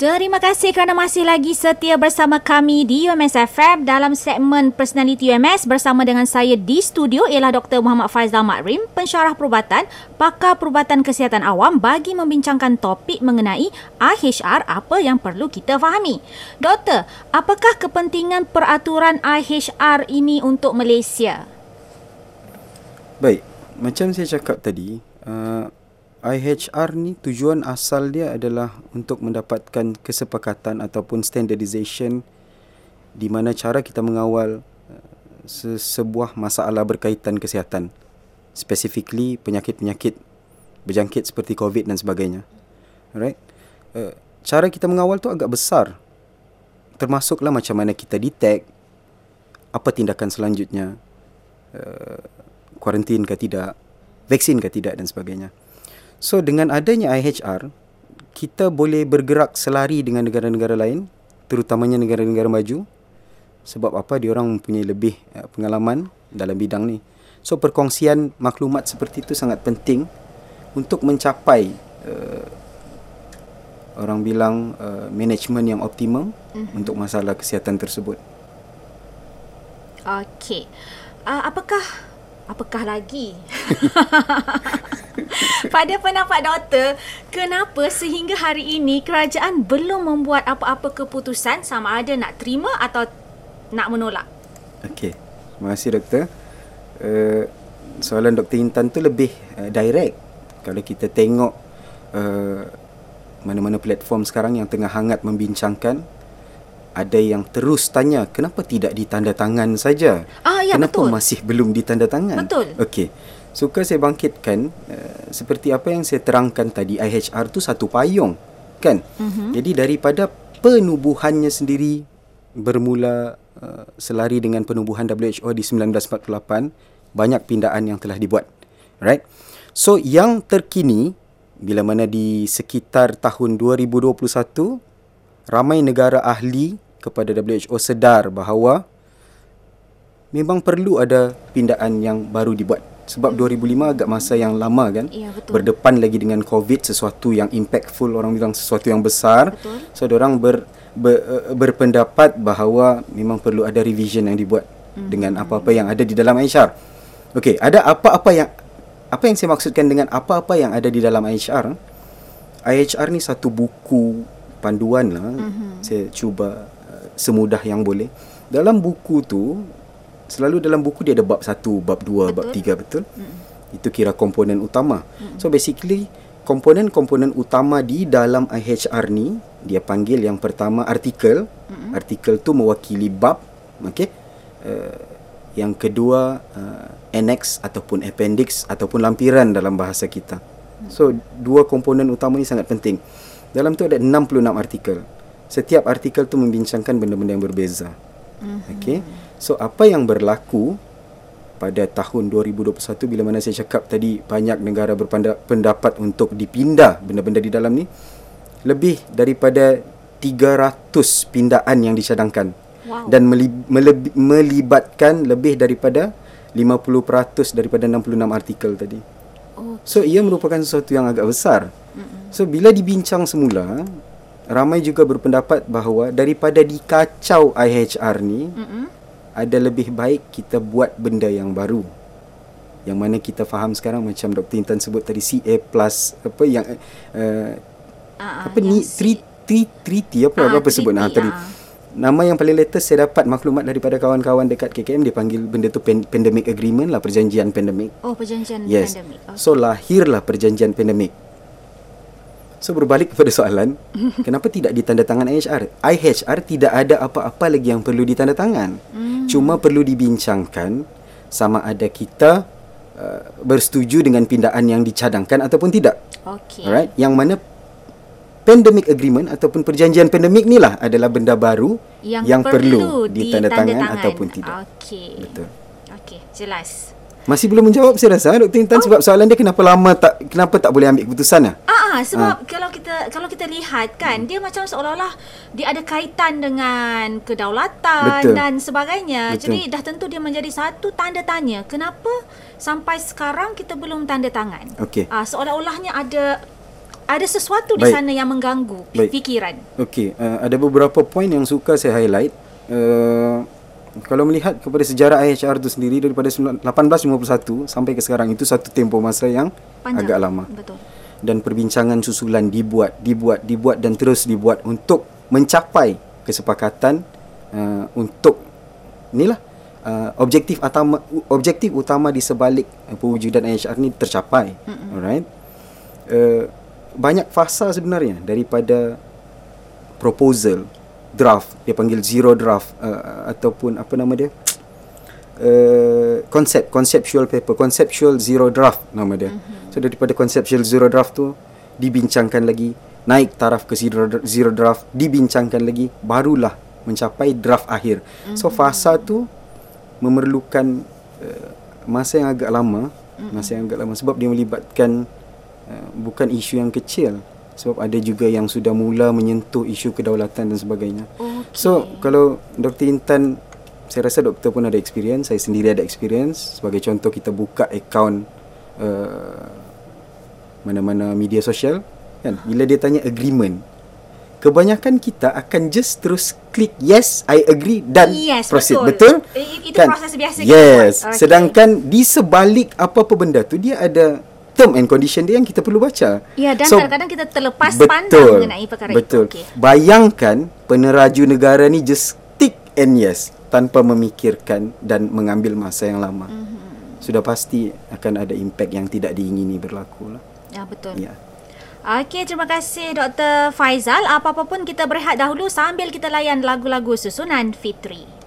Terima kasih kerana masih lagi setia bersama kami di UMS FM dalam segmen Personality UMS bersama dengan saya di studio ialah Dr. Muhammad Faizal Makrim, pensyarah perubatan, pakar perubatan kesihatan awam bagi membincangkan topik mengenai IHR apa yang perlu kita fahami. Doktor, apakah kepentingan peraturan IHR ini untuk Malaysia? Baik, macam saya cakap tadi, uh, IHR ni tujuan asal dia adalah untuk mendapatkan kesepakatan ataupun standardization di mana cara kita mengawal uh, sebuah masalah berkaitan kesihatan specifically penyakit-penyakit berjangkit seperti COVID dan sebagainya. Alright. Uh, cara kita mengawal tu agak besar. Termasuklah macam mana kita detect apa tindakan selanjutnya. Uh, kuarantin ke tidak, vaksin ke tidak dan sebagainya. So dengan adanya IHR, kita boleh bergerak selari dengan negara-negara lain, terutamanya negara-negara maju. Sebab apa? Dia orang mempunyai lebih uh, pengalaman dalam bidang ni. So perkongsian maklumat seperti itu sangat penting untuk mencapai uh, orang bilang uh, management yang optimum mm-hmm. untuk masalah kesihatan tersebut. Okey. Uh, apakah apakah lagi? Pada pendapat doktor, kenapa sehingga hari ini kerajaan belum membuat apa-apa keputusan sama ada nak terima atau nak menolak? Okey. Terima kasih doktor. Uh, soalan Dr. Intan tu lebih uh, direct. Kalau kita tengok uh, mana-mana platform sekarang yang tengah hangat membincangkan ada yang terus tanya kenapa tidak ditandatangan saja? Ah ya kenapa betul. masih belum ditandatangan? Betul. Okey. Suka saya bangkitkan uh, seperti apa yang saya terangkan tadi IHR tu satu payung kan. Mm-hmm. Jadi daripada penubuhannya sendiri bermula uh, selari dengan penubuhan WHO di 1948 banyak pindaan yang telah dibuat. Right? So yang terkini bila mana di sekitar tahun 2021 ramai negara ahli kepada WHO sedar bahawa memang perlu ada pindaan yang baru dibuat sebab 2005 agak masa yang lama kan ya, betul. berdepan lagi dengan covid sesuatu yang impactful orang bilang sesuatu yang besar betul. so orang ber, ber, berpendapat bahawa memang perlu ada revision yang dibuat mm-hmm. dengan apa-apa yang ada di dalam IHR okey ada apa-apa yang apa yang saya maksudkan dengan apa-apa yang ada di dalam IHR IHR ni satu buku panduan lah mm-hmm. saya cuba uh, semudah yang boleh dalam buku tu selalu dalam buku dia ada bab satu, bab dua, betul. bab tiga betul. Mm. Itu kira komponen utama. Mm. So basically komponen-komponen utama di dalam IHR ni dia panggil yang pertama artikel. Mm. Artikel tu mewakili bab, okey. Uh, yang kedua uh, annex ataupun appendix ataupun lampiran dalam bahasa kita. Mm. So dua komponen utama ni sangat penting. Dalam tu ada 66 artikel. Setiap artikel tu membincangkan benda-benda yang berbeza. Mm-hmm. Okey. So apa yang berlaku pada tahun 2021 bila mana saya cakap tadi banyak negara berpendapat untuk dipindah benda-benda di dalam ni lebih daripada 300 pindaan yang dicadangkan wow. dan melibatkan lebih daripada 50% daripada 66 artikel tadi. Okay. So ia merupakan sesuatu yang agak besar. So bila dibincang semula ramai juga berpendapat bahawa daripada dikacau IHR ni Mm-mm ada lebih baik kita buat benda yang baru yang mana kita faham sekarang macam Dr. Intan sebut tadi CA plus apa yang uh, uh, apa ni 3 3 3 apa uh, apa sebut nah tadi nama yang paling latest saya dapat maklumat daripada kawan-kawan dekat KKM dia panggil benda tu pandemic agreement lah perjanjian pandemik oh perjanjian yes. pandemik okay. so lahirlah perjanjian pandemik So berbalik kepada soalan, kenapa tidak ditandatangan IHR? IHR tidak ada apa-apa lagi yang perlu ditandatangan. Mm. Cuma perlu dibincangkan sama ada kita uh, bersetuju dengan pindaan yang dicadangkan ataupun tidak. Okay. Alright, yang mana pandemic agreement ataupun perjanjian pandemik ni lah adalah benda baru yang, yang perlu, perlu ditandatangan ataupun tidak. Okey. Betul. Okey, jelas. Masih belum menjawab saya rasa Dr. Intan oh. sebab soalan dia kenapa lama tak kenapa tak boleh ambil keputusan ah? Ah, sebab ah. kalau kita kalau kita lihat kan hmm. dia macam seolah-olah dia ada kaitan dengan kedaulatan Betul. dan sebagainya. Betul. Jadi dah tentu dia menjadi satu tanda tanya kenapa sampai sekarang kita belum tanda tangan. Okay. Ah, seolah-olahnya ada ada sesuatu di Baik. sana yang mengganggu Baik. fikiran. Okey, uh, ada beberapa poin yang suka saya highlight. Uh, kalau melihat kepada sejarah IHR itu sendiri daripada 1851 sampai ke sekarang itu satu tempoh masa yang Panjang. agak lama. Betul. Dan perbincangan susulan dibuat, dibuat, dibuat dan terus dibuat untuk mencapai kesepakatan uh, untuk inilah uh, objektif utama objektif utama di sebalik uh, pewujudan IHR ni tercapai. Mm-hmm. Alright. Uh, banyak fasa sebenarnya daripada proposal draft dia panggil zero draft uh, ataupun apa nama dia uh, konsep conceptual paper conceptual zero draft nama dia mm-hmm. so daripada conceptual zero draft tu dibincangkan lagi naik taraf ke zero, zero draft dibincangkan lagi barulah mencapai draft akhir mm-hmm. so fasa tu memerlukan uh, masa yang agak lama mm-hmm. masa yang agak lama sebab dia melibatkan uh, bukan isu yang kecil sebab ada juga yang sudah mula menyentuh isu kedaulatan dan sebagainya. Okey. So kalau Dr. Intan saya rasa doktor pun ada experience, saya sendiri ada experience. Sebagai contoh kita buka akaun uh, mana-mana media sosial kan bila dia tanya agreement kebanyakan kita akan just terus klik yes I agree dan Yes, proceed betul. betul, I- itu proses biasa kita yes buat. Okey. sedangkan di sebalik apa-apa benda tu dia ada term and condition dia yang kita perlu baca Ya dan So, kadang-kadang kita terlepas betul, pandang mengenai perkara betul. itu. Okey. Bayangkan peneraju negara ni just tick and yes tanpa memikirkan dan mengambil masa yang lama. Mm-hmm. Sudah pasti akan ada impact yang tidak diingini berlaku lah. Ya betul. Ya. Okey, terima kasih Dr. Faizal. Apa-apa pun kita berehat dahulu sambil kita layan lagu-lagu susunan Fitri.